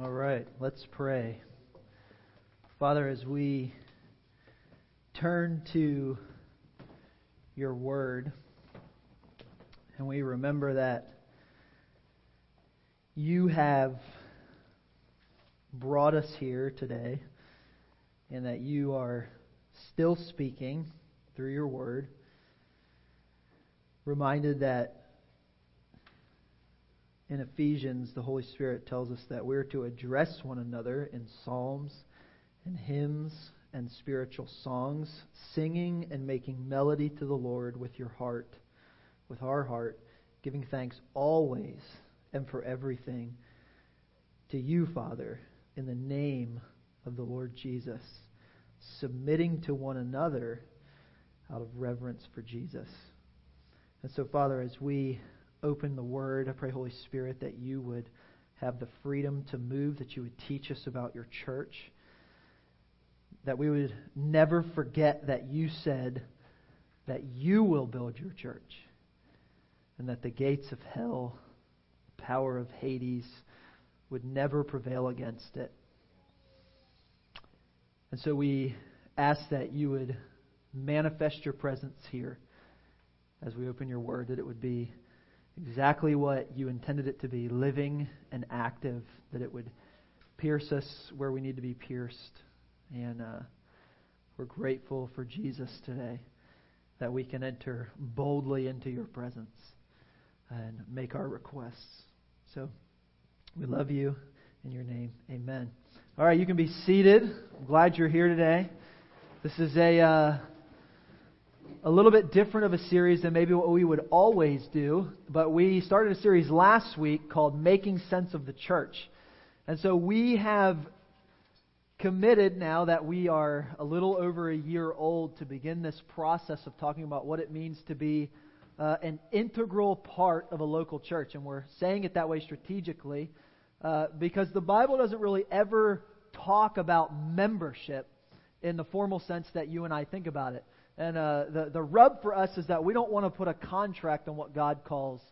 All right, let's pray. Father, as we turn to your word and we remember that you have brought us here today and that you are still speaking through your word, reminded that in Ephesians, the Holy Spirit tells us that we're to address one another in psalms and hymns and spiritual songs, singing and making melody to the Lord with your heart, with our heart, giving thanks always and for everything to you, Father, in the name of the Lord Jesus, submitting to one another out of reverence for Jesus. And so, Father, as we open the Word. I pray, Holy Spirit, that you would have the freedom to move, that you would teach us about your church, that we would never forget that you said that you will build your church, and that the gates of hell, the power of Hades, would never prevail against it. And so we ask that you would manifest your presence here as we open your word, that it would be exactly what you intended it to be living and active, that it would pierce us where we need to be pierced. And uh, we're grateful for Jesus today that we can enter boldly into your presence and make our requests. So we love you in your name. Amen. All right, you can be seated. I'm glad you're here today. This is a. Uh, a little bit different of a series than maybe what we would always do, but we started a series last week called Making Sense of the Church. And so we have committed now that we are a little over a year old to begin this process of talking about what it means to be uh, an integral part of a local church. And we're saying it that way strategically uh, because the Bible doesn't really ever talk about membership in the formal sense that you and I think about it. And uh, the, the rub for us is that we don't want to put a contract on what God calls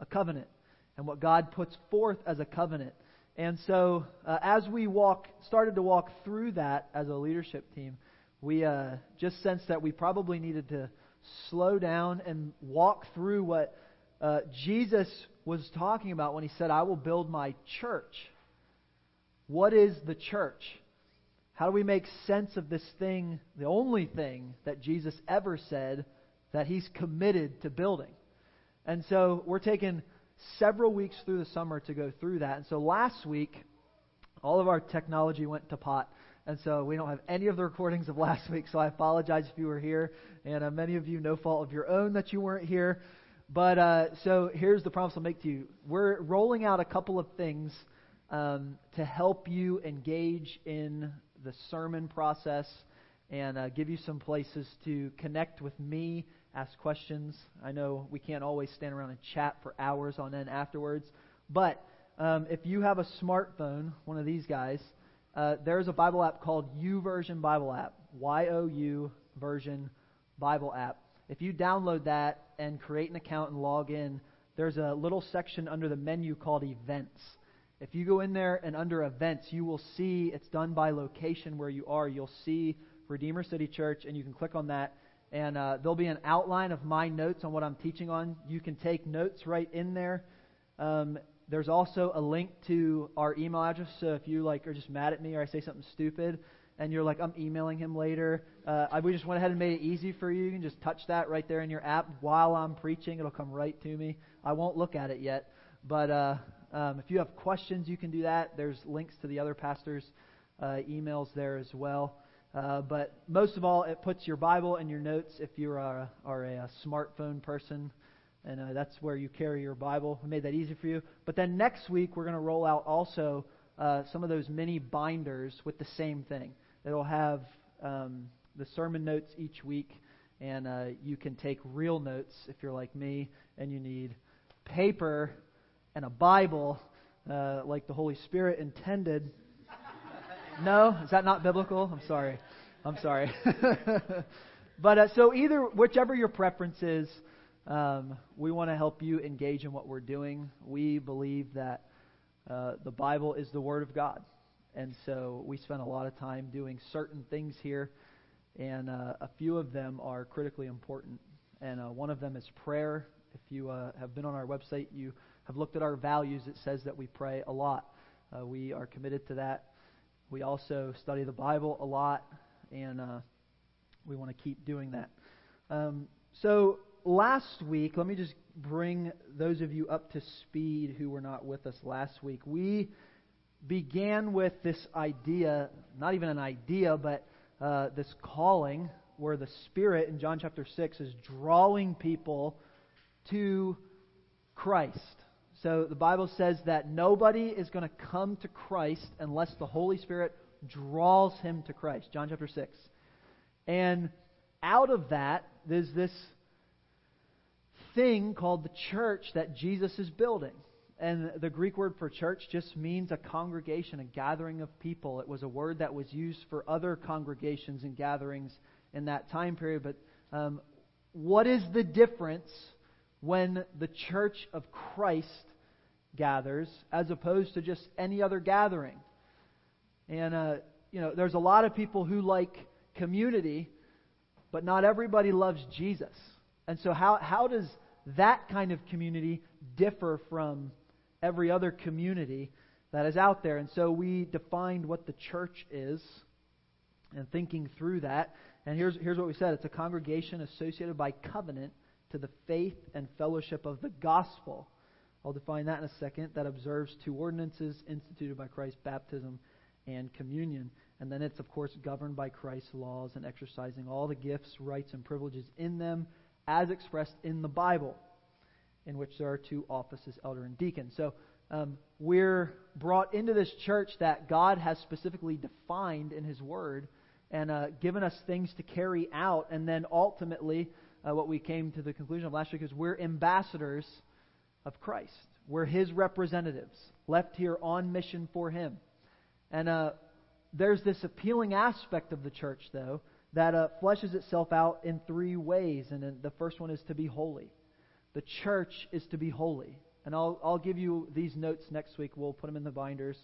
a covenant and what God puts forth as a covenant. And so, uh, as we walk, started to walk through that as a leadership team, we uh, just sensed that we probably needed to slow down and walk through what uh, Jesus was talking about when he said, I will build my church. What is the church? How do we make sense of this thing, the only thing that Jesus ever said that he's committed to building? And so we're taking several weeks through the summer to go through that. And so last week, all of our technology went to pot. And so we don't have any of the recordings of last week, so I apologize if you were here. And uh, many of you, no fault of your own that you weren't here. But uh, so here's the promise I'll make to you. We're rolling out a couple of things um, to help you engage in the sermon process and uh, give you some places to connect with me, ask questions. I know we can't always stand around and chat for hours on end afterwards, but um, if you have a smartphone, one of these guys, uh, there's a Bible app called YouVersion Bible app, Y O U version Bible app. If you download that and create an account and log in, there's a little section under the menu called Events. If you go in there and under events, you will see it's done by location where you are. You'll see Redeemer City Church, and you can click on that. And uh, there'll be an outline of my notes on what I'm teaching on. You can take notes right in there. Um, there's also a link to our email address. So if you like are just mad at me or I say something stupid, and you're like, I'm emailing him later, uh, I, we just went ahead and made it easy for you. You can just touch that right there in your app while I'm preaching. It'll come right to me. I won't look at it yet, but uh, um, if you have questions, you can do that. There's links to the other pastors' uh, emails there as well. Uh, but most of all, it puts your Bible and your notes if you are, are a, smartphone person, and uh, that's where you carry your Bible. We made that easy for you. But then next week, we're going to roll out also uh, some of those mini binders with the same thing. It'll have um, the sermon notes each week, and uh, you can take real notes if you're like me and you need paper and a Bible uh, like the Holy Spirit intended. no? Is that not biblical? I'm sorry. I'm sorry. but uh, so either, whichever your preference is, um, we want to help you engage in what we're doing. We believe that Uh, the Bible is the Word of God. And so we spend a lot of time doing certain things here, and uh, a few of them are critically important. And uh, one of them is prayer. If you uh, have been on our website, you have looked at our values. It says that we pray a lot. Uh, we are committed to that. We also study the Bible a lot, and uh, we want to keep doing that. Um, so last week, let me just bring those of you up to speed who were not with us last week. We began with this idea, not even an idea, but uh, this calling where the Spirit in John chapter 6 is drawing people to Christ. So the Bible says that nobody is going to come to Christ unless the Holy Spirit draws him to Christ. John chapter 6. And out of that, there's this thing called the church that Jesus is building. And the Greek word for church just means a congregation, a gathering of people. It was a word that was used for other congregations and gatherings in that time period. But um, what is the difference when the church of Christ gathers as opposed to just any other gathering? And, uh, you know, there's a lot of people who like community, but not everybody loves Jesus. And so, how, how does that kind of community differ from every other community that is out there. And so we defined what the church is and thinking through that. And here's, here's what we said it's a congregation associated by covenant to the faith and fellowship of the gospel. I'll define that in a second. That observes two ordinances instituted by Christ baptism and communion. And then it's, of course, governed by Christ's laws and exercising all the gifts, rights, and privileges in them as expressed in the Bible in which there are two offices, elder and deacon. So um, we're brought into this church that God has specifically defined in His Word and uh, given us things to carry out. And then ultimately, uh, what we came to the conclusion of last week is we're ambassadors of Christ. We're His representatives, left here on mission for Him. And uh, there's this appealing aspect of the church, though, that uh, fleshes itself out in three ways. And the first one is to be holy. The church is to be holy. And I'll, I'll give you these notes next week. We'll put them in the binders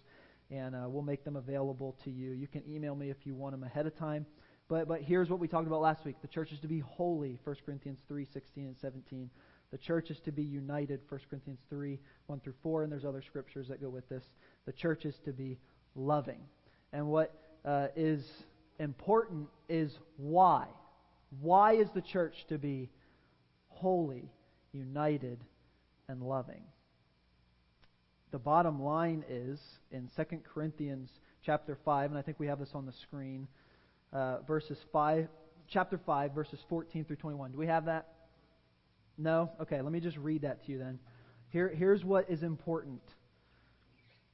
and uh, we'll make them available to you. You can email me if you want them ahead of time. But, but here's what we talked about last week. The church is to be holy, 1 Corinthians 3, 16 and 17. The church is to be united, 1 Corinthians 3, 1 through 4, and there's other scriptures that go with this. The church is to be loving. And what uh, is important is why. Why is the church to be holy? united, and loving. The bottom line is in 2 Corinthians chapter 5, and I think we have this on the screen, uh, verses 5, chapter 5, verses 14 through 21. Do we have that? No? Okay, let me just read that to you then. Here, here's what is important.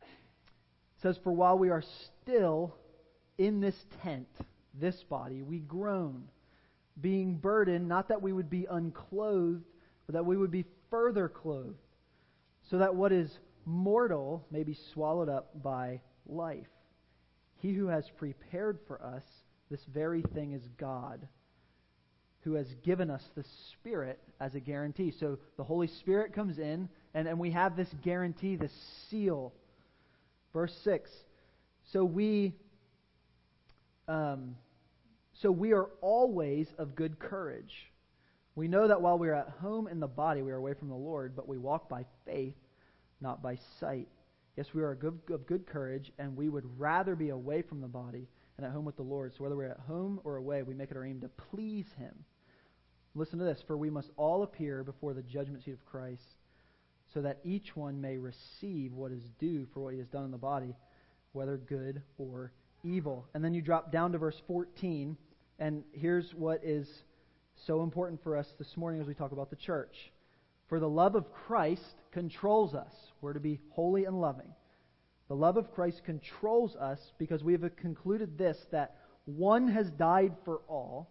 It says, For while we are still in this tent, this body, we groan, being burdened, not that we would be unclothed but that we would be further clothed, so that what is mortal may be swallowed up by life. He who has prepared for us this very thing is God, who has given us the Spirit as a guarantee. So the Holy Spirit comes in, and, and we have this guarantee, this seal. Verse 6 So we. Um, so we are always of good courage. We know that while we are at home in the body, we are away from the Lord, but we walk by faith, not by sight. Yes, we are good, of good courage, and we would rather be away from the body and at home with the Lord. So whether we're at home or away, we make it our aim to please Him. Listen to this For we must all appear before the judgment seat of Christ, so that each one may receive what is due for what he has done in the body, whether good or evil. And then you drop down to verse 14, and here's what is so important for us this morning as we talk about the church. For the love of Christ controls us. We're to be holy and loving. The love of Christ controls us because we have concluded this that one has died for all,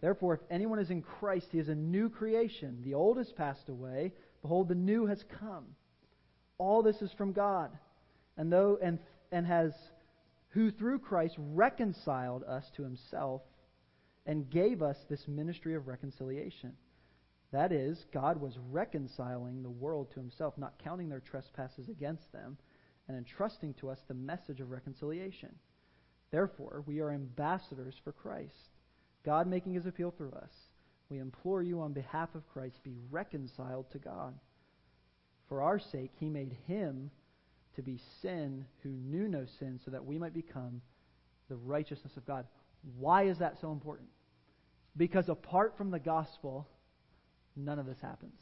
Therefore, if anyone is in Christ, he is a new creation. The old has passed away. Behold, the new has come. All this is from God, and though and and has who through Christ reconciled us to himself and gave us this ministry of reconciliation. That is, God was reconciling the world to himself, not counting their trespasses against them, and entrusting to us the message of reconciliation. Therefore, we are ambassadors for Christ, God making his appeal through us. We implore you on behalf of Christ, be reconciled to God. For our sake, he made him to be sin who knew no sin, so that we might become the righteousness of God. Why is that so important? Because apart from the gospel, none of this happens.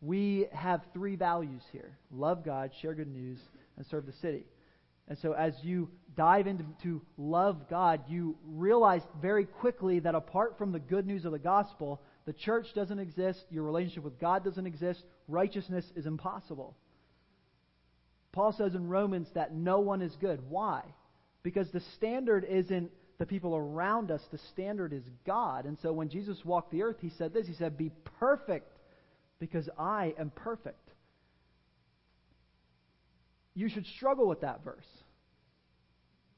We have three values here love God, share good news, and serve the city. And so, as you dive into to love God, you realize very quickly that apart from the good news of the gospel, the church doesn't exist, your relationship with God doesn't exist, righteousness is impossible. Paul says in Romans that no one is good. Why? Because the standard isn't the people around us, the standard is God. And so when Jesus walked the earth, he said this He said, Be perfect because I am perfect. You should struggle with that verse.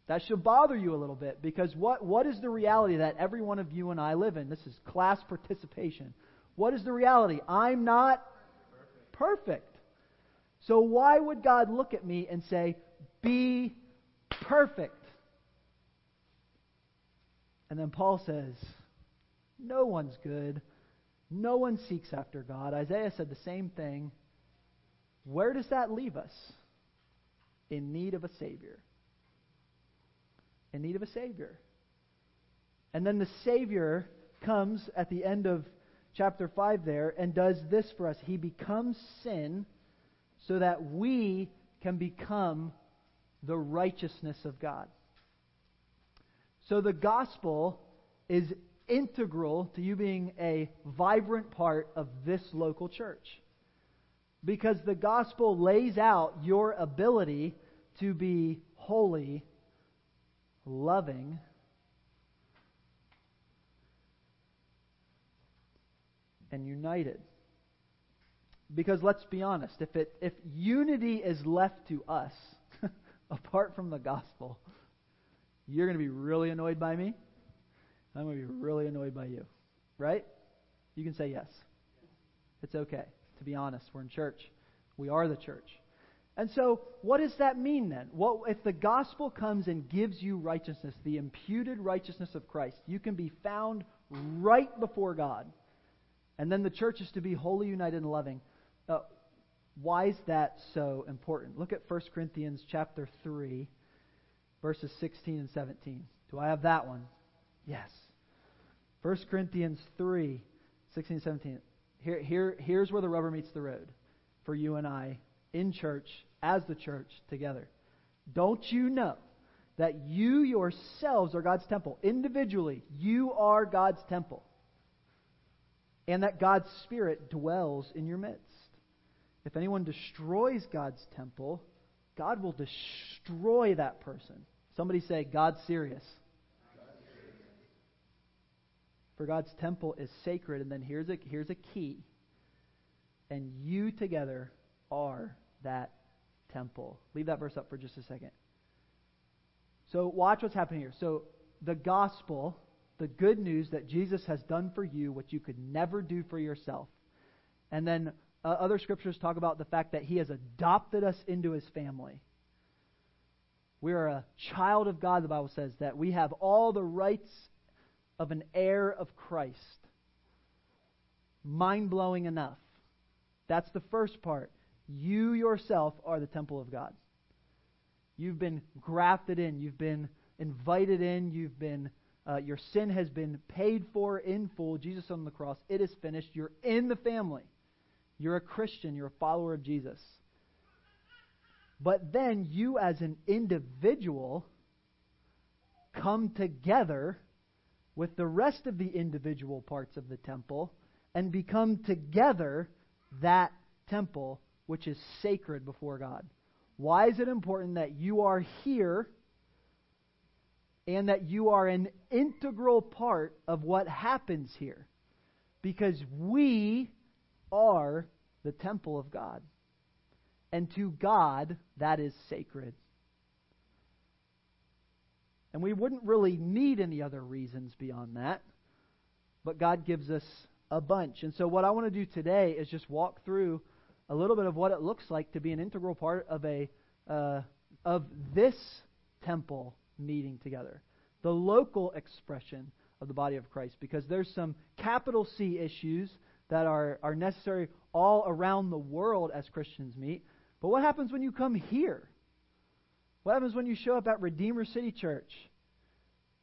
That should bother you a little bit because what, what is the reality that every one of you and I live in? This is class participation. What is the reality? I'm not perfect. So why would God look at me and say, Be perfect? And then Paul says, No one's good. No one seeks after God. Isaiah said the same thing. Where does that leave us? In need of a Savior. In need of a Savior. And then the Savior comes at the end of chapter 5 there and does this for us. He becomes sin so that we can become the righteousness of God. So the gospel is integral to you being a vibrant part of this local church. Because the gospel lays out your ability to be holy, loving, and united. Because let's be honest, if it if unity is left to us apart from the gospel, you're going to be really annoyed by me. I'm going to be really annoyed by you. Right? You can say yes. It's okay. To be honest, we're in church. We are the church. And so, what does that mean then? What if the gospel comes and gives you righteousness, the imputed righteousness of Christ? You can be found right before God. And then the church is to be holy united and loving. Uh, why is that so important? Look at 1 Corinthians chapter 3, verses 16 and 17. Do I have that one? Yes. 1 Corinthians 3, 16 and 17. Here, here, here's where the rubber meets the road for you and I in church, as the church, together. Don't you know that you yourselves are God's temple? Individually, you are God's temple. And that God's Spirit dwells in your midst. If anyone destroys God's temple, God will destroy that person. Somebody say, God's serious. For God's temple is sacred. And then here's a, here's a key. And you together are that temple. Leave that verse up for just a second. So, watch what's happening here. So, the gospel, the good news that Jesus has done for you what you could never do for yourself. And then uh, other scriptures talk about the fact that he has adopted us into his family. We are a child of God, the Bible says, that we have all the rights of an heir of Christ. Mind blowing enough. That's the first part. You yourself are the temple of God. You've been grafted in. You've been invited in. You've been, uh, your sin has been paid for in full. Jesus on the cross. It is finished. You're in the family. You're a Christian, you're a follower of Jesus. But then you, as an individual, come together with the rest of the individual parts of the temple and become together that temple which is sacred before God. Why is it important that you are here and that you are an integral part of what happens here? Because we are the temple of God. And to God, that is sacred. And we wouldn't really need any other reasons beyond that. But God gives us a bunch. And so, what I want to do today is just walk through a little bit of what it looks like to be an integral part of a uh, of this temple meeting together, the local expression of the body of Christ, because there's some capital C issues that are, are necessary all around the world as Christians meet. But what happens when you come here? What happens when you show up at Redeemer City Church?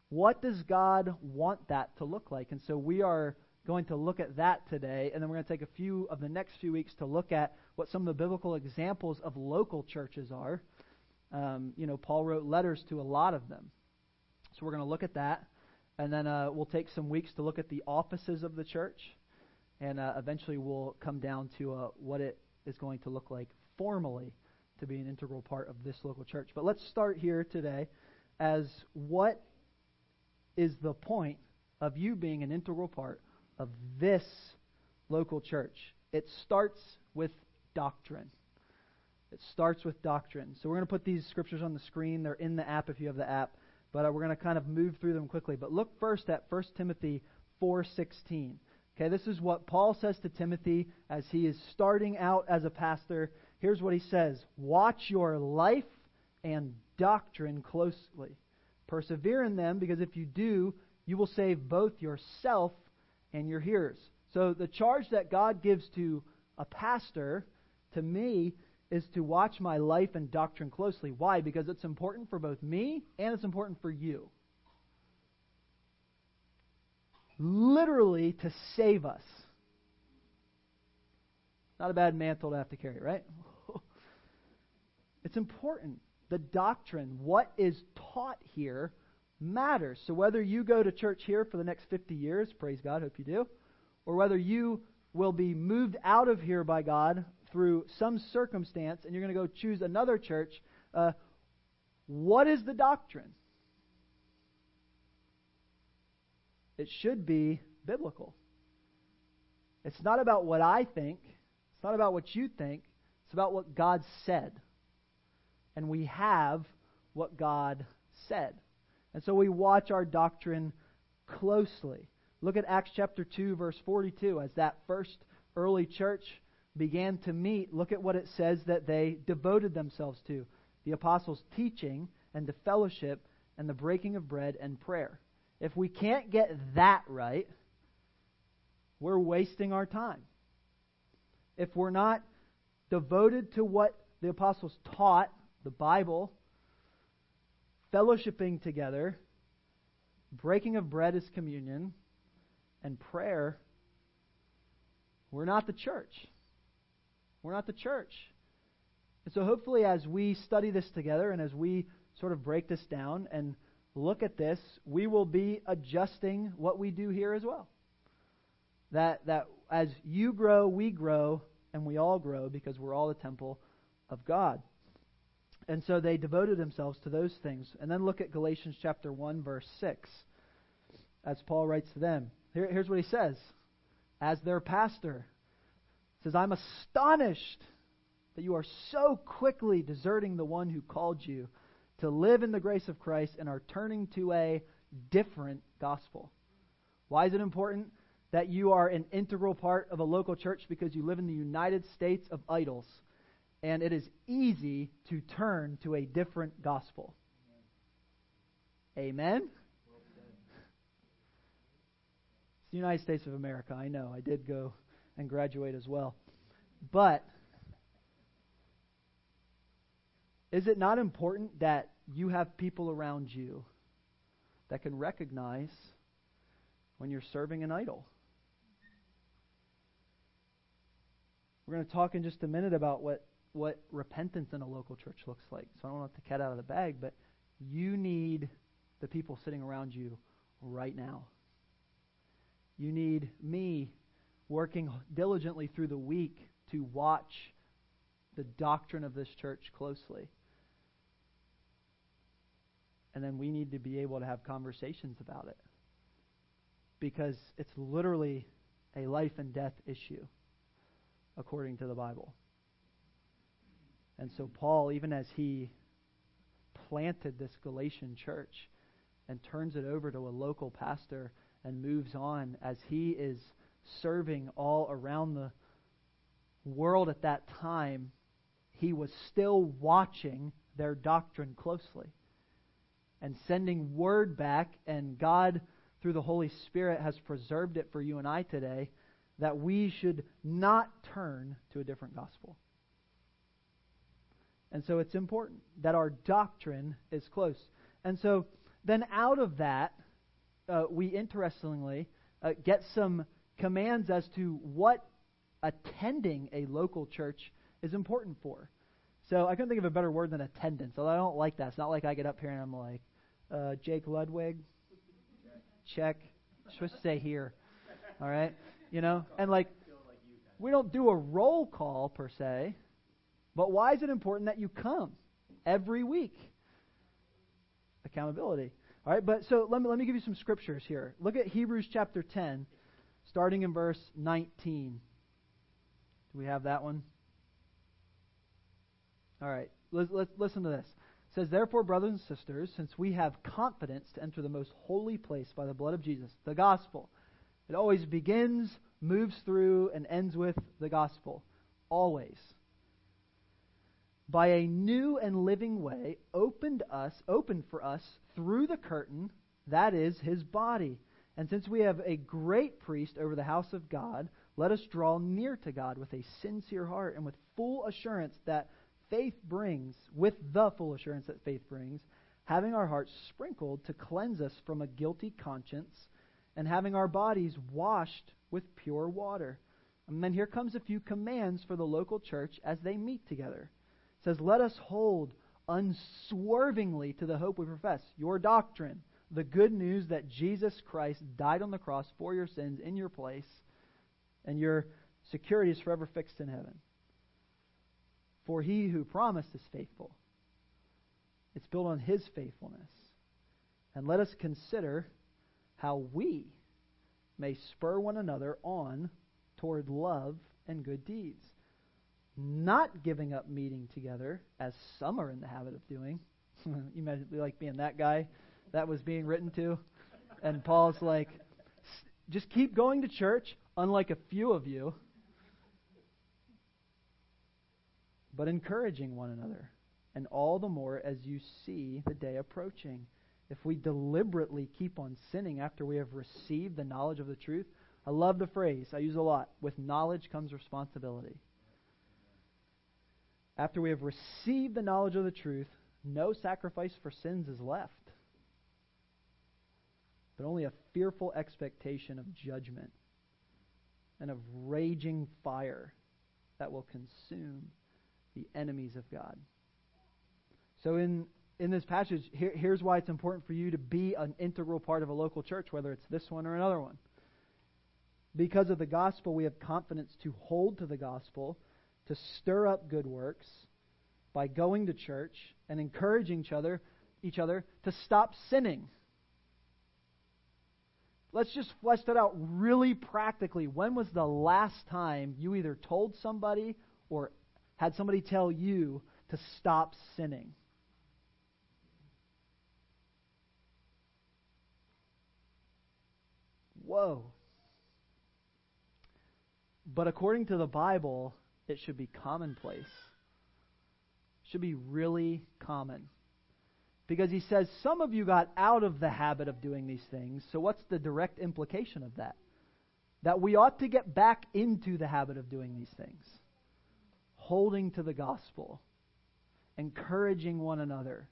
What does God want that to look like? And so we are going to look at that today, and then we're going to take a few of the next few weeks to look at what some of the biblical examples of local churches are. Um, you know, Paul wrote letters to a lot of them. So we're going to look at that, and then uh, we'll take some weeks to look at the offices of the church, and uh, eventually we'll come down to uh, what it is going to look like formally to be an integral part of this local church. But let's start here today as what is the point of you being an integral part of this local church? It starts with doctrine. It starts with doctrine. So we're going to put these scriptures on the screen. They're in the app if you have the app, but uh, we're going to kind of move through them quickly. But look first at 1 Timothy 4:16. Okay, this is what Paul says to Timothy as he is starting out as a pastor. Here's what he says: Watch your life and doctrine closely. Persevere in them, because if you do, you will save both yourself and your hearers. So the charge that God gives to a pastor, to me, is to watch my life and doctrine closely. Why? Because it's important for both me and it's important for you. Literally to save us. Not a bad mantle to have to carry, right? It's important the doctrine, what is taught here, matters. So whether you go to church here for the next 50 years, praise God, hope you do, or whether you will be moved out of here by God through some circumstance and you're going to go choose another church, uh, what is the doctrine? It should be biblical. It's not about what I think. It's not about what you think. It's about what God said and we have what God said. And so we watch our doctrine closely. Look at Acts chapter 2, verse 42. As that first early church began to meet, look at what it says that they devoted themselves to the apostles' teaching and the fellowship and the breaking of bread and prayer. If we can't get that right, we're wasting our time. If we're not devoted to what the apostles taught the Bible, fellowshipping together, breaking of bread is communion, and prayer, we're not the church. We're not the church. And so, hopefully, as we study this together and as we sort of break this down and look at this, we will be adjusting what we do here as well. That, that as you grow, we grow, and we all grow because we're all the temple of God. And so they devoted themselves to those things. And then look at Galatians chapter 1, verse 6, as Paul writes to them. Here, here's what he says As their pastor, says, I'm astonished that you are so quickly deserting the one who called you to live in the grace of Christ and are turning to a different gospel. Why is it important that you are an integral part of a local church? Because you live in the United States of idols and it is easy to turn to a different gospel. Amen? It's the United States of America. I know. I did go and graduate as well. But is it not important that you have people around you that can recognize when you're serving an idol? We're going to talk in just a minute about what what repentance in a local church looks like. So I don't want to cat out of the bag, but you need the people sitting around you right now. You need me working diligently through the week to watch the doctrine of this church closely. And then we need to be able to have conversations about it. Because it's literally a life and death issue, according to the Bible. And so, Paul, even as he planted this Galatian church and turns it over to a local pastor and moves on as he is serving all around the world at that time, he was still watching their doctrine closely and sending word back, and God, through the Holy Spirit, has preserved it for you and I today that we should not turn to a different gospel. And so it's important that our doctrine is close. And so then out of that, uh, we interestingly uh, get some commands as to what attending a local church is important for. So I couldn't think of a better word than attendance, although I don't like that. It's not like I get up here and I'm like, uh, Jake Ludwig, check. I'm supposed to say here. All right? You know? And like, we don't do a roll call per se. But why is it important that you come every week? Accountability. All right, but so let me, let me give you some scriptures here. Look at Hebrews chapter 10, starting in verse 19. Do we have that one? All right, let's, let's listen to this. It says, Therefore, brothers and sisters, since we have confidence to enter the most holy place by the blood of Jesus, the gospel, it always begins, moves through, and ends with the gospel. Always by a new and living way opened us opened for us through the curtain that is his body. And since we have a great priest over the house of God let us draw near to God with a sincere heart and with full assurance that faith brings with the full assurance that faith brings having our hearts sprinkled to cleanse us from a guilty conscience and having our bodies washed with pure water. And then here comes a few commands for the local church as they meet together says, Let us hold unswervingly to the hope we profess, your doctrine, the good news that Jesus Christ died on the cross for your sins in your place, and your security is forever fixed in heaven. For he who promised is faithful. It's built on his faithfulness. And let us consider how we may spur one another on toward love and good deeds not giving up meeting together, as some are in the habit of doing. you imagine like being that guy that was being written to. And Paul's like, just keep going to church, unlike a few of you, but encouraging one another, and all the more as you see the day approaching. If we deliberately keep on sinning after we have received the knowledge of the truth, I love the phrase, I use a lot. With knowledge comes responsibility. After we have received the knowledge of the truth, no sacrifice for sins is left, but only a fearful expectation of judgment and of raging fire that will consume the enemies of God. So, in, in this passage, here, here's why it's important for you to be an integral part of a local church, whether it's this one or another one. Because of the gospel, we have confidence to hold to the gospel to stir up good works by going to church and encouraging each other, each other to stop sinning. Let's just flesh that out really practically. When was the last time you either told somebody or had somebody tell you to stop sinning? Whoa. But according to the Bible, it should be commonplace. Should be really common. Because he says, some of you got out of the habit of doing these things. So, what's the direct implication of that? That we ought to get back into the habit of doing these things. Holding to the gospel. Encouraging one another.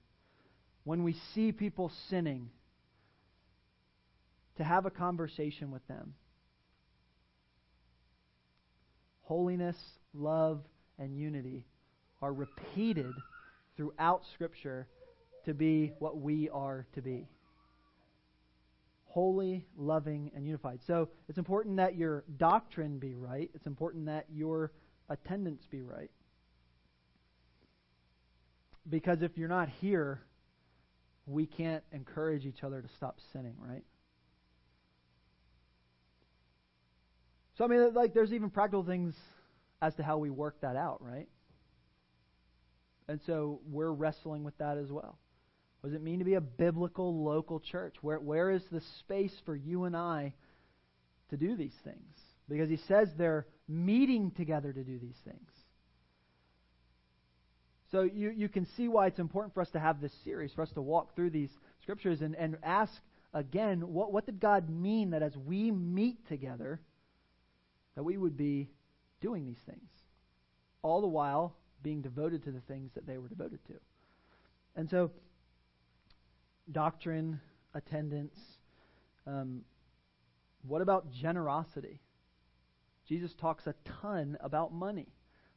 When we see people sinning, to have a conversation with them. Holiness love, and unity are repeated throughout Scripture to be what we are to be holy, loving, and unified. So it's important that your doctrine be right, it's important that your attendance be right. because if you're not here, we can't encourage each other to stop sinning, right? So, I mean, like, there's even practical things as to how we work that out, right? And so we're wrestling with that as well. What does it mean to be a biblical local church? Where, where is the space for you and I to do these things? Because he says they're meeting together to do these things. So you, you can see why it's important for us to have this series, for us to walk through these scriptures and, and ask again, what, what did God mean that as we meet together, that we would be doing these things? All the while being devoted to the things that they were devoted to. And so, doctrine, attendance. Um, what about generosity? Jesus talks a ton about money,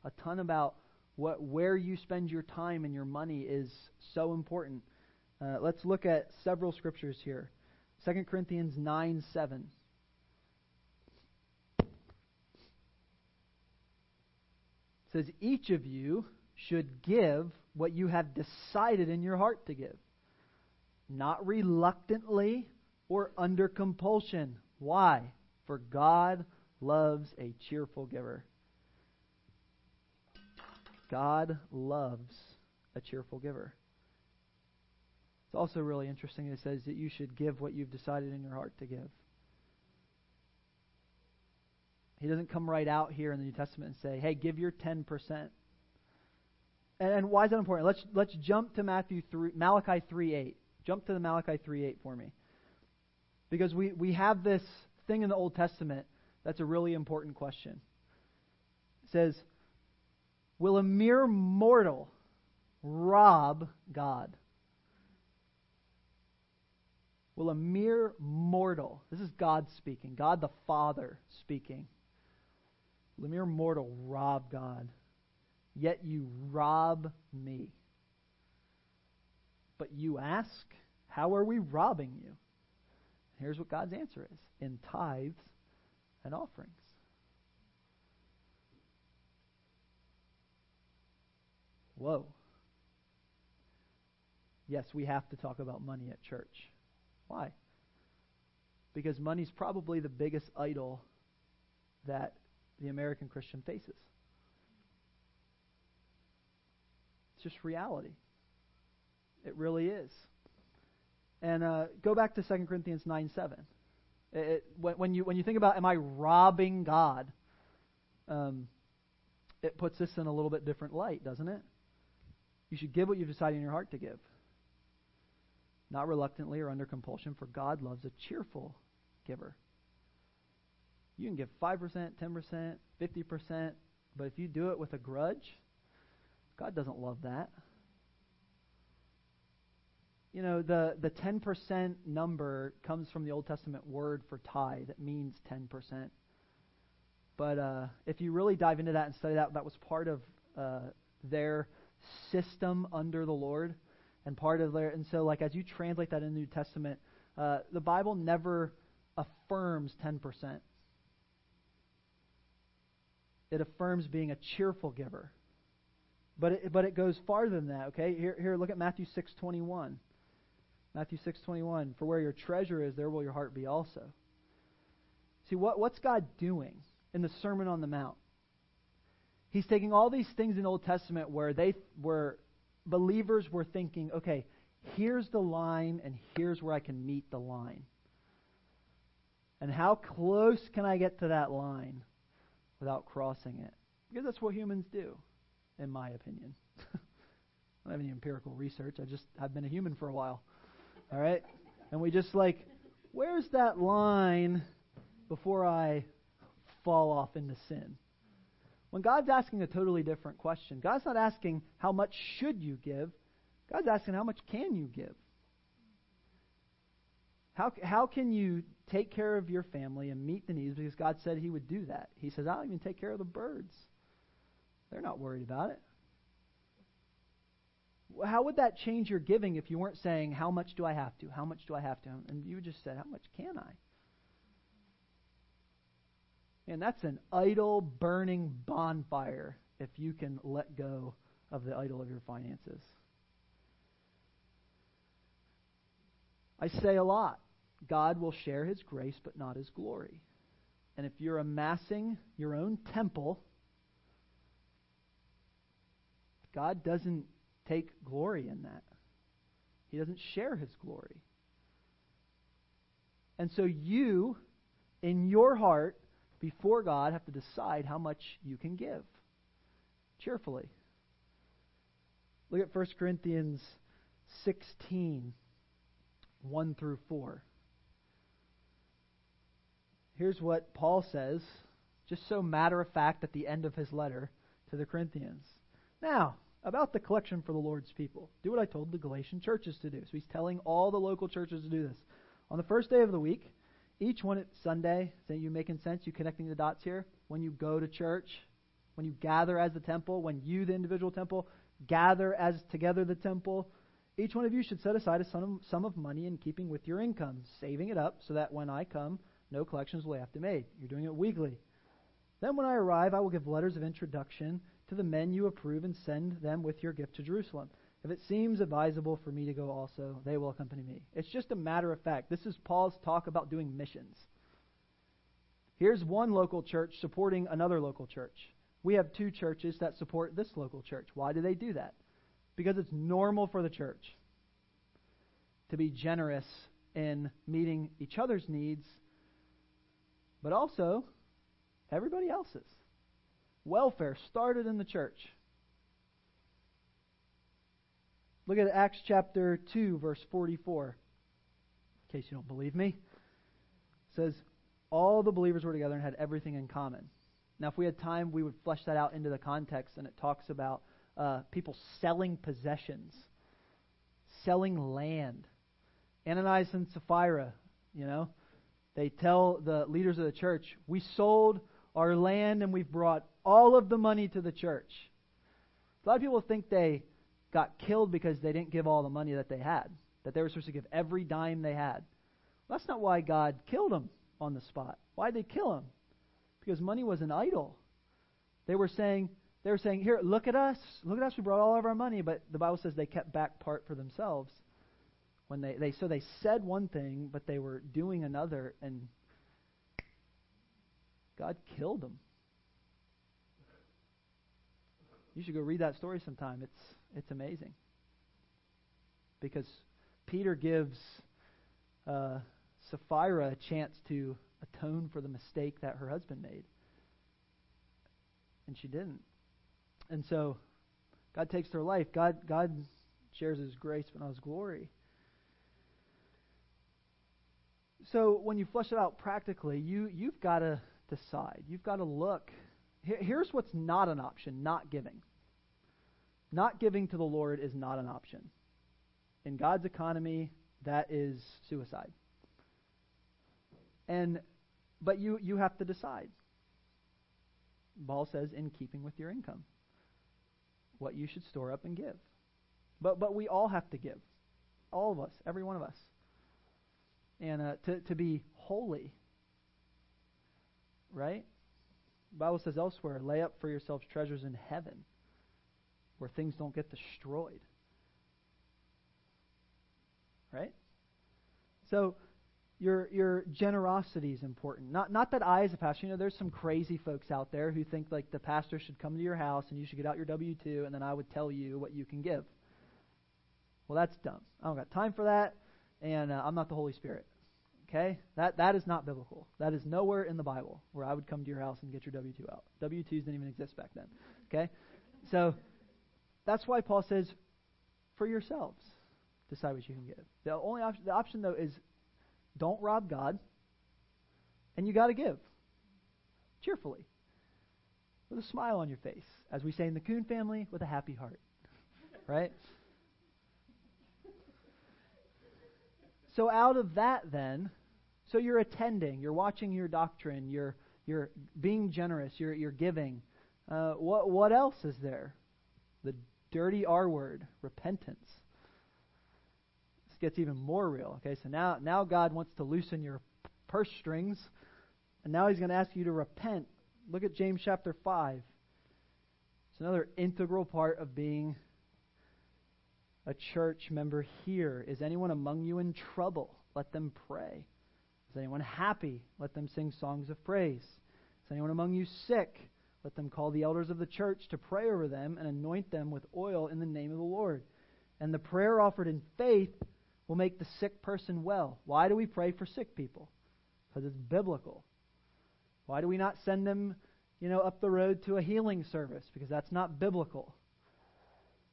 a ton about what where you spend your time and your money is so important. Uh, let's look at several scriptures here. 2 Corinthians 9 7. Says, Each of you should give what you have decided in your heart to give, not reluctantly or under compulsion. Why? For God loves a cheerful giver. God loves a cheerful giver. It's also really interesting. It says that you should give what you've decided in your heart to give. He doesn't come right out here in the New Testament and say, hey, give your 10%. And, and why is that important? Let's, let's jump to Matthew 3, Malachi 3 8. Jump to the Malachi 3 8 for me. Because we, we have this thing in the Old Testament that's a really important question. It says, Will a mere mortal rob God? Will a mere mortal, this is God speaking, God the Father speaking, a mere mortal rob God? Yet you rob me. But you ask, How are we robbing you? Here's what God's answer is in tithes and offerings. Whoa. Yes, we have to talk about money at church. Why? Because money's probably the biggest idol that the American Christian faces. It's just reality. It really is. And uh, go back to 2 Corinthians 9 7. It, when, when, you, when you think about, am I robbing God? Um, it puts this in a little bit different light, doesn't it? You should give what you've decided in your heart to give. Not reluctantly or under compulsion, for God loves a cheerful giver. You can give 5%, 10%, 50%, but if you do it with a grudge, God doesn't love that. You know, the, the 10% number comes from the Old Testament word for tithe. It means 10%. But uh, if you really dive into that and study that, that was part of uh, their system under the Lord and part of their. And so, like, as you translate that in the New Testament, uh, the Bible never affirms 10%. It affirms being a cheerful giver. But it, but it goes farther than that, okay? Here, here look at Matthew 6.21. Matthew 6.21, For where your treasure is, there will your heart be also. See, what, what's God doing in the Sermon on the Mount? He's taking all these things in the Old Testament where they were believers were thinking, okay, here's the line and here's where I can meet the line. And how close can I get to that line without crossing it? Because that's what humans do, in my opinion. I don't have any empirical research. I just I've been a human for a while. All right? And we just like, where's that line before I fall off into sin? When God's asking a totally different question, God's not asking how much should you give. God's asking how much can you give? How, how can you take care of your family and meet the needs because God said He would do that. He says, I'll even take care of the birds. They're not worried about it. How would that change your giving if you weren't saying, How much do I have to? How much do I have to? And you just said, How much can I? And that's an idol burning bonfire if you can let go of the idol of your finances. I say a lot God will share his grace, but not his glory. And if you're amassing your own temple, God doesn't take glory in that. He doesn't share his glory. And so you, in your heart, before God, have to decide how much you can give cheerfully. Look at 1 Corinthians 16, 1 through 4. Here's what Paul says, just so matter of fact at the end of his letter to the Corinthians. Now, about the collection for the Lord's people. Do what I told the Galatian churches to do. So he's telling all the local churches to do this. On the first day of the week, each one at Sunday, is you making sense? You connecting the dots here? When you go to church, when you gather as the temple, when you, the individual temple, gather as together the temple, each one of you should set aside a sum of money in keeping with your income, saving it up so that when I come, no collections will have to be made. You're doing it weekly. Then when I arrive, I will give letters of introduction to the men you approve and send them with your gift to Jerusalem. If it seems advisable for me to go also, they will accompany me. It's just a matter of fact. This is Paul's talk about doing missions. Here's one local church supporting another local church. We have two churches that support this local church. Why do they do that? Because it's normal for the church to be generous in meeting each other's needs, but also everybody else's. Welfare started in the church. Look at Acts chapter 2, verse 44. In case you don't believe me. It says, All the believers were together and had everything in common. Now, if we had time, we would flesh that out into the context, and it talks about uh, people selling possessions, selling land. Ananias and Sapphira, you know, they tell the leaders of the church, We sold our land and we've brought all of the money to the church. A lot of people think they got killed because they didn't give all the money that they had, that they were supposed to give every dime they had. Well, that's not why God killed them on the spot. Why did they kill them? Because money was an idol. They were saying, they were saying, here, look at us. Look at us. We brought all of our money. But the Bible says they kept back part for themselves. When they, they so they said one thing, but they were doing another, and God killed them. You should go read that story sometime. It's it's amazing. Because Peter gives uh, Sapphira a chance to atone for the mistake that her husband made. And she didn't. And so God takes their life. God God shares his grace but not his glory. So when you flesh it out practically, you you've got to decide. You've got to look. here's what's not an option, not giving. Not giving to the Lord is not an option. In God's economy, that is suicide. And but you you have to decide. Paul says in keeping with your income what you should store up and give. But but we all have to give. All of us, every one of us. And uh, to to be holy. Right? The Bible says elsewhere, lay up for yourselves treasures in heaven where things don't get destroyed. Right? So your your generosity is important. Not not that I as a pastor, you know, there's some crazy folks out there who think like the pastor should come to your house and you should get out your W two and then I would tell you what you can give. Well, that's dumb. I don't got time for that, and uh, I'm not the Holy Spirit. Okay, that that is not biblical. That is nowhere in the Bible where I would come to your house and get your W two out. W twos didn't even exist back then. Okay, so that's why Paul says, for yourselves, decide what you can give. The only option, the option though, is don't rob God, and you got to give cheerfully, with a smile on your face, as we say in the Coon family, with a happy heart, right? So out of that, then, so you're attending, you're watching your doctrine, you're you're being generous, you're you're giving. Uh, what what else is there? The dirty R word, repentance. This gets even more real. Okay, so now, now God wants to loosen your purse strings, and now He's going to ask you to repent. Look at James chapter 5. It's another integral part of being a church member here? Is anyone among you in trouble? Let them pray. Is anyone happy? Let them sing songs of praise. Is anyone among you sick? Let them call the elders of the church to pray over them and anoint them with oil in the name of the Lord. And the prayer offered in faith will make the sick person well. Why do we pray for sick people? Because it's biblical. Why do we not send them, you know, up the road to a healing service? Because that's not biblical.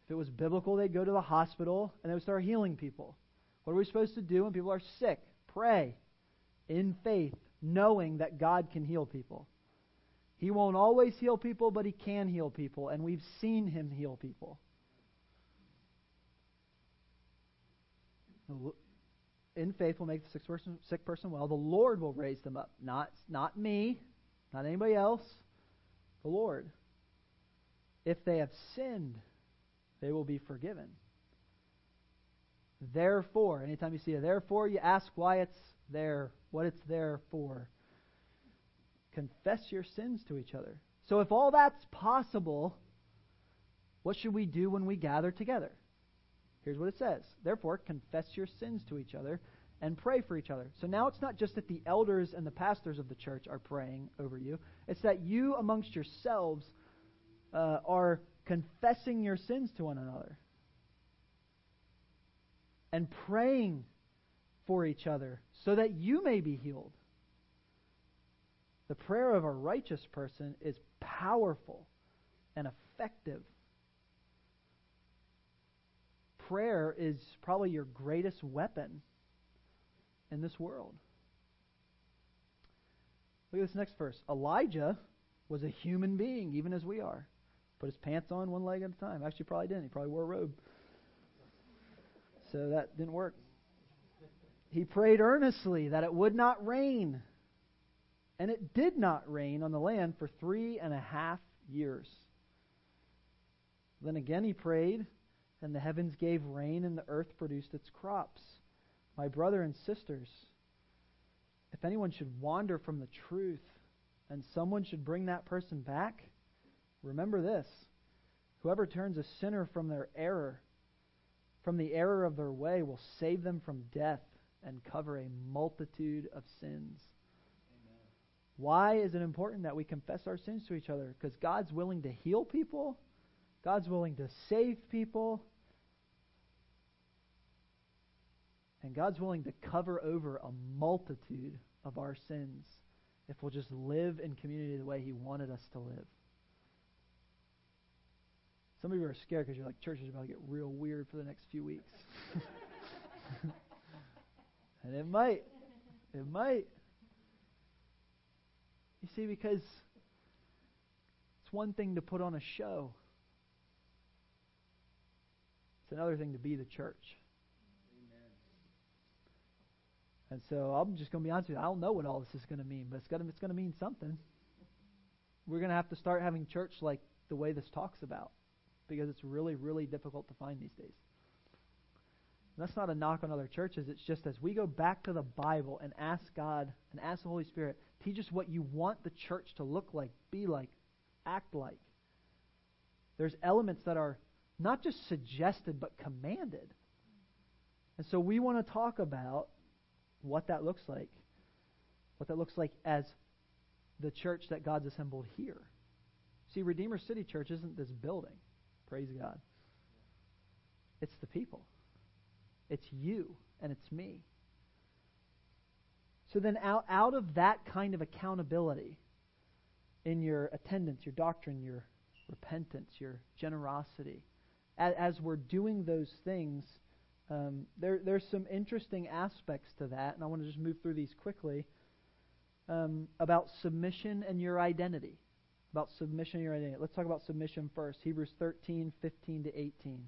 If it was biblical, they'd go to the hospital and they would start healing people. What are we supposed to do when people are sick? Pray in faith, knowing that God can heal people. He won't always heal people, but He can heal people, and we've seen Him heal people. In faith will make the sick person, sick person well. The Lord will raise them up. Not, not me, not anybody else. The Lord. If they have sinned, they will be forgiven. Therefore, anytime you see a therefore, you ask why it's there, what it's there for. Confess your sins to each other. So, if all that's possible, what should we do when we gather together? Here's what it says Therefore, confess your sins to each other and pray for each other. So now it's not just that the elders and the pastors of the church are praying over you, it's that you amongst yourselves uh, are confessing your sins to one another and praying for each other so that you may be healed. The prayer of a righteous person is powerful and effective. Prayer is probably your greatest weapon in this world. Look at this next verse. Elijah was a human being, even as we are. Put his pants on one leg at a time. Actually, probably didn't. He probably wore a robe. So that didn't work. He prayed earnestly that it would not rain. And it did not rain on the land for three and a half years. Then again he prayed, and the heavens gave rain, and the earth produced its crops. My brother and sisters, if anyone should wander from the truth, and someone should bring that person back, remember this whoever turns a sinner from their error, from the error of their way, will save them from death and cover a multitude of sins. Why is it important that we confess our sins to each other? Because God's willing to heal people, God's willing to save people, and God's willing to cover over a multitude of our sins if we'll just live in community the way He wanted us to live. Some of you are scared because you're like, church is about to get real weird for the next few weeks. and it might. It might. You see, because it's one thing to put on a show, it's another thing to be the church. Amen. And so I'm just going to be honest with you. I don't know what all this is going to mean, but it's going to, it's going to mean something. We're going to have to start having church like the way this talks about because it's really, really difficult to find these days. And that's not a knock on other churches. It's just as we go back to the Bible and ask God and ask the Holy Spirit, teach us what you want the church to look like, be like, act like. There's elements that are not just suggested, but commanded. And so we want to talk about what that looks like. What that looks like as the church that God's assembled here. See, Redeemer City Church isn't this building. Praise God. It's the people. It's you and it's me. So then, out, out of that kind of accountability in your attendance, your doctrine, your repentance, your generosity, as, as we're doing those things, um, there, there's some interesting aspects to that, and I want to just move through these quickly um, about submission and your identity. About submission and your identity. Let's talk about submission first. Hebrews 13, 15 to 18.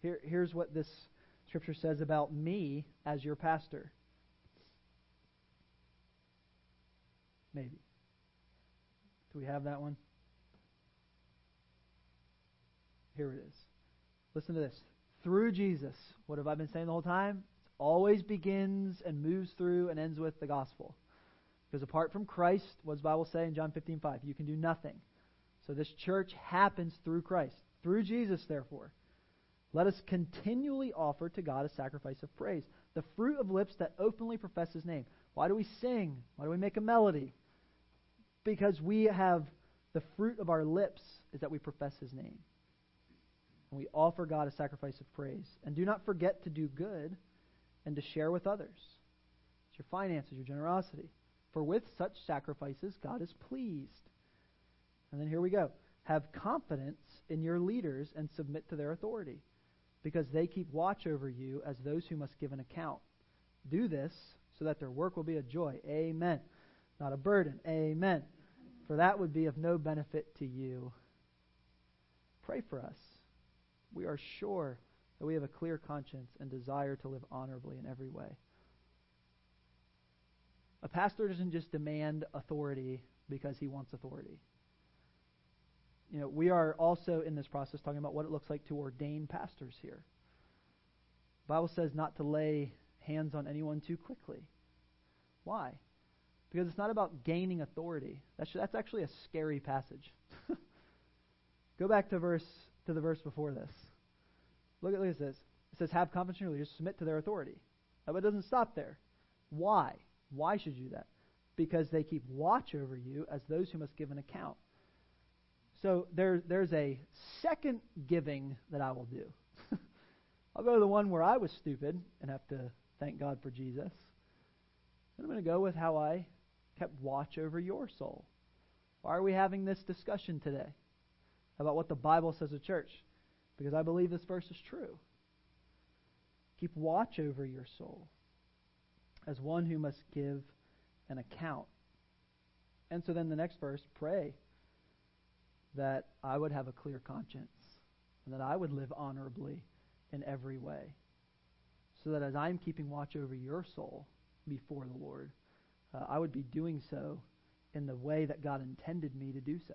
Here, here's what this Scripture says about me as your pastor. Maybe. Do we have that one? Here it is. Listen to this. Through Jesus, what have I been saying the whole time? It always begins and moves through and ends with the gospel. Because apart from Christ, what does the Bible say in John 15, 5? You can do nothing. So this church happens through Christ. Through Jesus, therefore. Let us continually offer to God a sacrifice of praise, the fruit of lips that openly profess His name. Why do we sing? Why do we make a melody? Because we have the fruit of our lips is that we profess His name. And we offer God a sacrifice of praise. And do not forget to do good and to share with others. It's your finances, your generosity. For with such sacrifices, God is pleased. And then here we go. Have confidence in your leaders and submit to their authority because they keep watch over you as those who must give an account. Do this so that their work will be a joy. Amen. Not a burden. Amen. For that would be of no benefit to you. Pray for us. We are sure that we have a clear conscience and desire to live honorably in every way. A pastor doesn't just demand authority because he wants authority you know, we are also in this process talking about what it looks like to ordain pastors here. The Bible says not to lay hands on anyone too quickly. Why? Because it's not about gaining authority. That's, that's actually a scary passage. Go back to verse to the verse before this. Look at look at this. It says, "Have confidence in your leaders, submit to their authority." But it doesn't stop there. Why? Why should you do that? Because they keep watch over you as those who must give an account. So there, there's a second giving that I will do. I'll go to the one where I was stupid and have to thank God for Jesus. And I'm going to go with how I kept watch over your soul. Why are we having this discussion today about what the Bible says of church? Because I believe this verse is true. Keep watch over your soul as one who must give an account. And so then the next verse, pray that I would have a clear conscience and that I would live honorably in every way. So that as I'm keeping watch over your soul before the Lord, uh, I would be doing so in the way that God intended me to do so.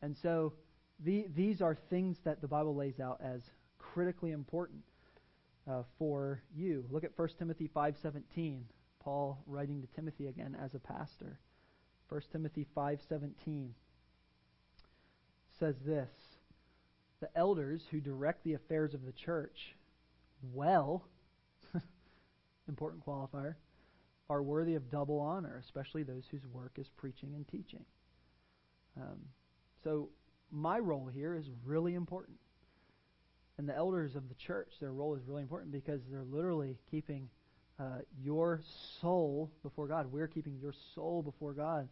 And so the, these are things that the Bible lays out as critically important uh, for you. Look at 1 Timothy 5:17. Paul writing to Timothy again as a pastor. 1 Timothy 5:17 says this The elders who direct the affairs of the church well, important qualifier, are worthy of double honor, especially those whose work is preaching and teaching. Um, so, my role here is really important. And the elders of the church, their role is really important because they're literally keeping uh, your soul before God. We're keeping your soul before God.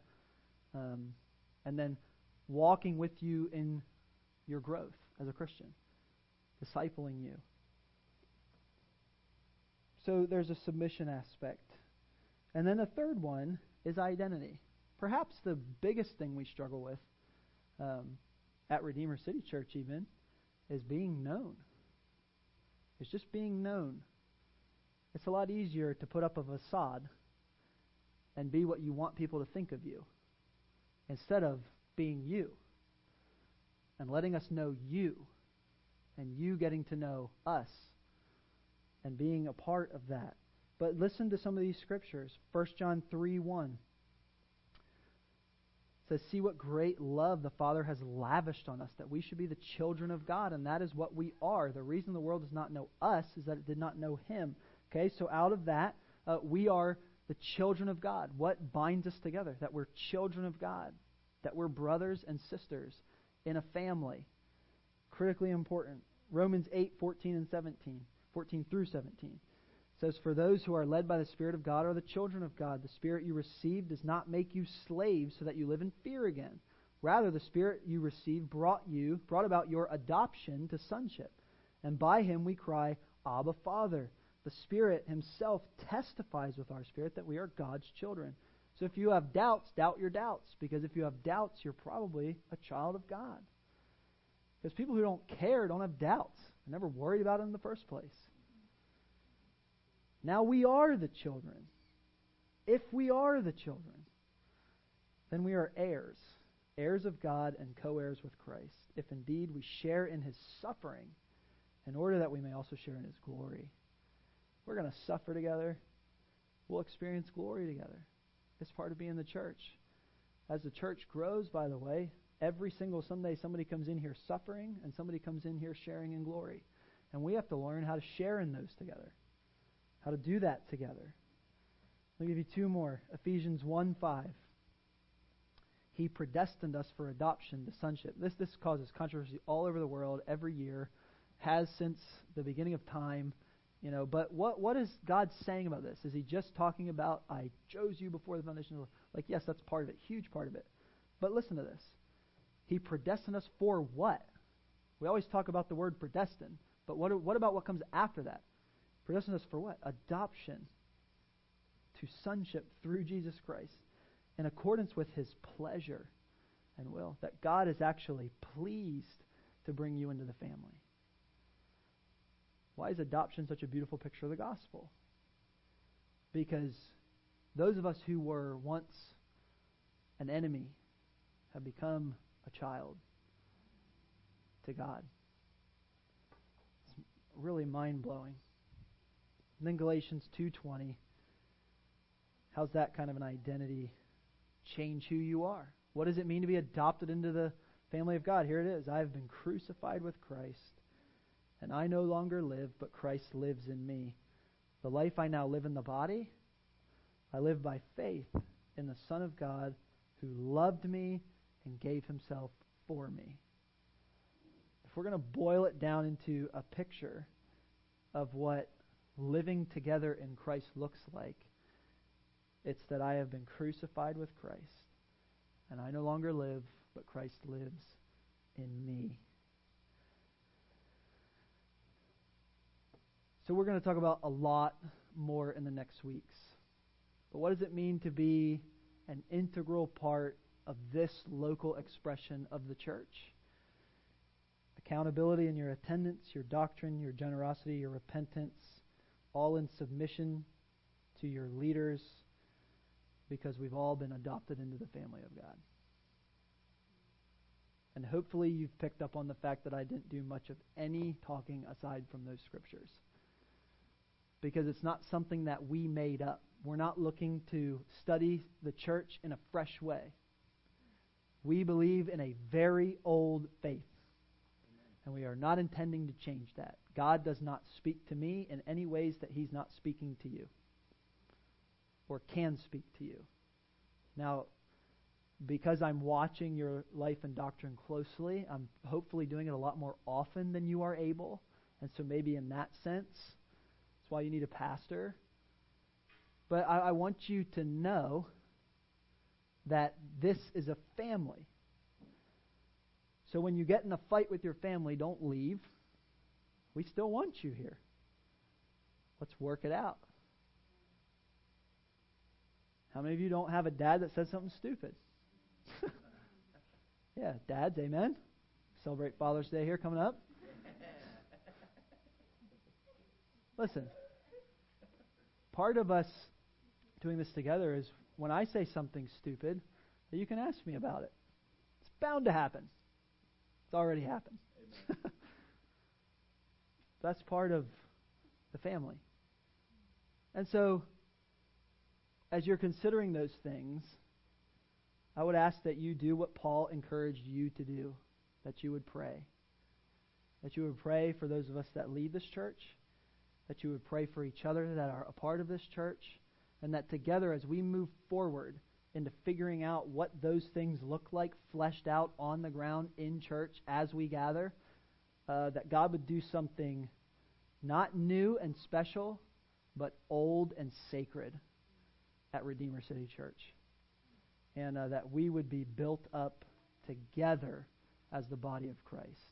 Um, and then walking with you in your growth as a Christian, discipling you. So there's a submission aspect. And then the third one is identity. Perhaps the biggest thing we struggle with um, at Redeemer City Church, even, is being known. It's just being known. It's a lot easier to put up a facade and be what you want people to think of you instead of being you and letting us know you and you getting to know us and being a part of that. But listen to some of these scriptures. 1 John 3 1 says, See what great love the Father has lavished on us, that we should be the children of God, and that is what we are. The reason the world does not know us is that it did not know Him. Okay, so out of that, uh, we are the children of God. What binds us together? That we're children of God that we're brothers and sisters in a family. Critically important. Romans 8, 14 and 17. 14 through 17 says, For those who are led by the Spirit of God are the children of God. The Spirit you received does not make you slaves so that you live in fear again. Rather, the Spirit you received brought you, brought about your adoption to sonship. And by him we cry, Abba, Father. The Spirit himself testifies with our spirit that we are God's children. So if you have doubts, doubt your doubts. Because if you have doubts, you're probably a child of God. Because people who don't care don't have doubts. They're never worried about it in the first place. Now we are the children. If we are the children, then we are heirs, heirs of God and co heirs with Christ, if indeed we share in his suffering, in order that we may also share in his glory. We're going to suffer together. We'll experience glory together. It's part of being the church. As the church grows, by the way, every single Sunday somebody comes in here suffering and somebody comes in here sharing in glory. And we have to learn how to share in those together, how to do that together. I'll give you two more Ephesians 1 5. He predestined us for adoption to sonship. This, this causes controversy all over the world every year, has since the beginning of time. You know, but what, what is God saying about this? Is he just talking about, I chose you before the foundation of the world? Like, yes, that's part of it, huge part of it. But listen to this. He predestined us for what? We always talk about the word predestined, but what, what about what comes after that? Predestined us for what? Adoption to sonship through Jesus Christ in accordance with his pleasure and will. That God is actually pleased to bring you into the family. Why is adoption such a beautiful picture of the gospel? Because those of us who were once an enemy have become a child to God. It's really mind-blowing. And then Galatians 2:20 How's that kind of an identity change who you are? What does it mean to be adopted into the family of God? Here it is. I have been crucified with Christ, and I no longer live, but Christ lives in me. The life I now live in the body, I live by faith in the Son of God who loved me and gave himself for me. If we're going to boil it down into a picture of what living together in Christ looks like, it's that I have been crucified with Christ, and I no longer live, but Christ lives in me. So we're going to talk about a lot more in the next weeks. But what does it mean to be an integral part of this local expression of the church? Accountability in your attendance, your doctrine, your generosity, your repentance, all in submission to your leaders because we've all been adopted into the family of God. And hopefully you've picked up on the fact that I didn't do much of any talking aside from those scriptures. Because it's not something that we made up. We're not looking to study the church in a fresh way. We believe in a very old faith. And we are not intending to change that. God does not speak to me in any ways that He's not speaking to you or can speak to you. Now, because I'm watching your life and doctrine closely, I'm hopefully doing it a lot more often than you are able. And so maybe in that sense, that's why you need a pastor. But I, I want you to know that this is a family. So when you get in a fight with your family, don't leave. We still want you here. Let's work it out. How many of you don't have a dad that says something stupid? yeah, dads, amen. Celebrate Father's Day here coming up. Listen, part of us doing this together is when I say something stupid, that you can ask me about it. It's bound to happen. It's already happened. That's part of the family. And so as you're considering those things, I would ask that you do what Paul encouraged you to do, that you would pray. That you would pray for those of us that lead this church, that you would pray for each other that are a part of this church, and that together as we move forward into figuring out what those things look like, fleshed out on the ground in church as we gather, uh, that God would do something not new and special, but old and sacred at Redeemer City Church. And uh, that we would be built up together as the body of Christ.